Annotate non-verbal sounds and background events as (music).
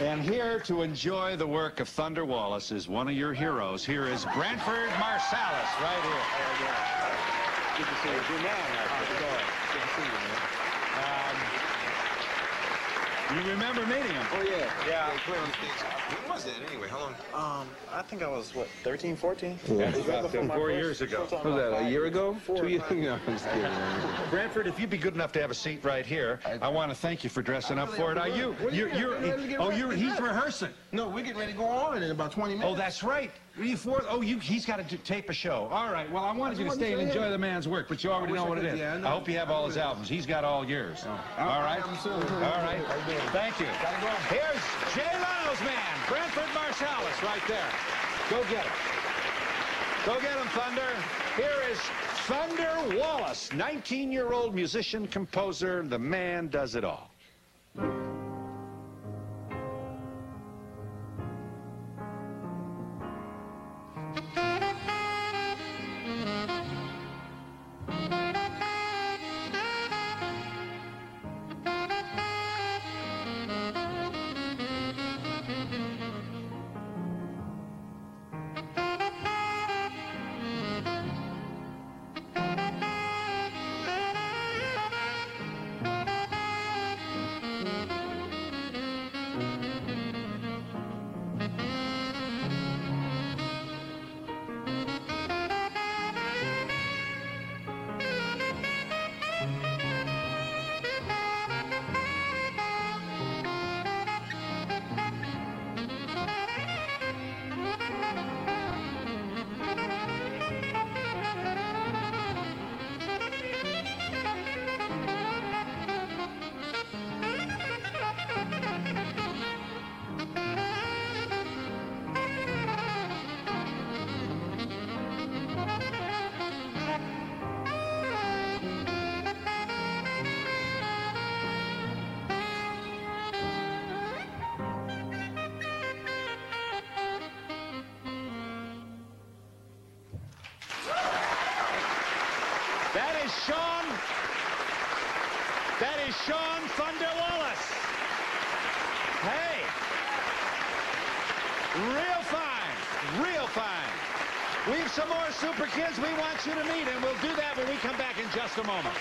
And here to enjoy the work of Thunder Wallace is one of your heroes. Here is Branford Marsalis right here. Good to see you. Good to see you, man. You remember meeting him? Oh, yeah. Yeah. When was that anyway? How long? Um, I think I was, what, 13, 14? Yeah, It was right about before my four first- years ago. first time Was that a year ago? Four Two years? five. (laughs) No, I'm kidding. (laughs) Branford, if you'd be good enough to have a seat right here, I want to thank you for dressing up for it. Are you? What are you You're, doing? you're, Let me oh, you're, he's rehearsing. No, we're getting ready to go on in about 20 minutes. Oh, that's right. Are you for, oh, you, he's got to tape a show. All right. Well, I wanted you to stay and enjoy saying. the man's work, but you already know what it is. yeah, I know. I hope you have all his albums. He's got all yours. All right. I'm soon. All right. Thank you. Here's Jay Leno's man, Branford Marsalis, right there. Go get him. Go get him, Thunder. Here is Thunder Wallace, 19-year-old musician, composer. The man does it all. That is Sean. That is Sean Thunder Wallace. Hey. Real fine. Real fine. We've some more super kids we want you to meet, and we'll do that when we come back in just a moment.